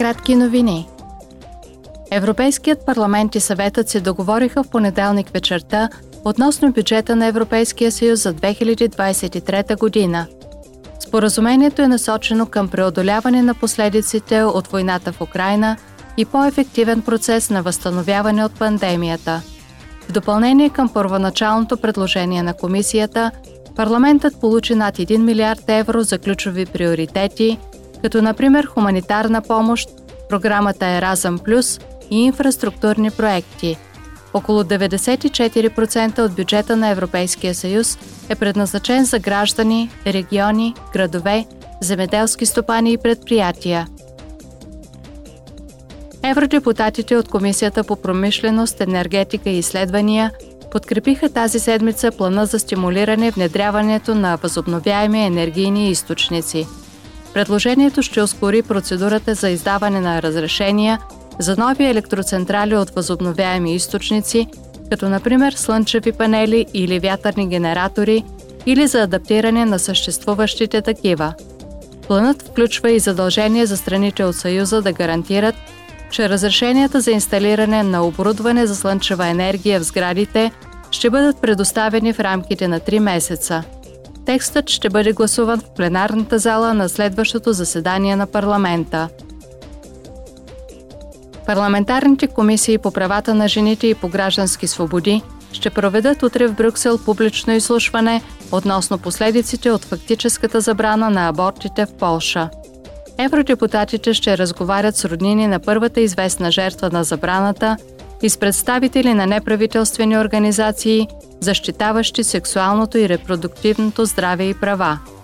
Кратки новини. Европейският парламент и съветът се договориха в понеделник вечерта относно бюджета на Европейския съюз за 2023 година. Споразумението е насочено към преодоляване на последиците от войната в Украина и по-ефективен процес на възстановяване от пандемията. В допълнение към първоначалното предложение на комисията, парламентът получи над 1 милиард евро за ключови приоритети, като например хуманитарна помощ, програмата Еразъм Плюс и инфраструктурни проекти. Около 94% от бюджета на Европейския съюз е предназначен за граждани, региони, градове, земеделски стопани и предприятия. Евродепутатите от Комисията по промишленост, енергетика и изследвания подкрепиха тази седмица плана за стимулиране внедряването на възобновяеми енергийни източници. Предложението ще ускори процедурата за издаване на разрешения за нови електроцентрали от възобновяеми източници, като например слънчеви панели или вятърни генератори, или за адаптиране на съществуващите такива. Планът включва и задължение за страните от Съюза да гарантират, че разрешенията за инсталиране на оборудване за слънчева енергия в сградите ще бъдат предоставени в рамките на 3 месеца. Текстът ще бъде гласуван в пленарната зала на следващото заседание на парламента. Парламентарните комисии по правата на жените и по граждански свободи ще проведат утре в Брюксел публично изслушване относно последиците от фактическата забрана на абортите в Полша. Евродепутатите ще разговарят с роднини на първата известна жертва на забраната и с представители на неправителствени организации, защитаващи сексуалното и репродуктивното здраве и права –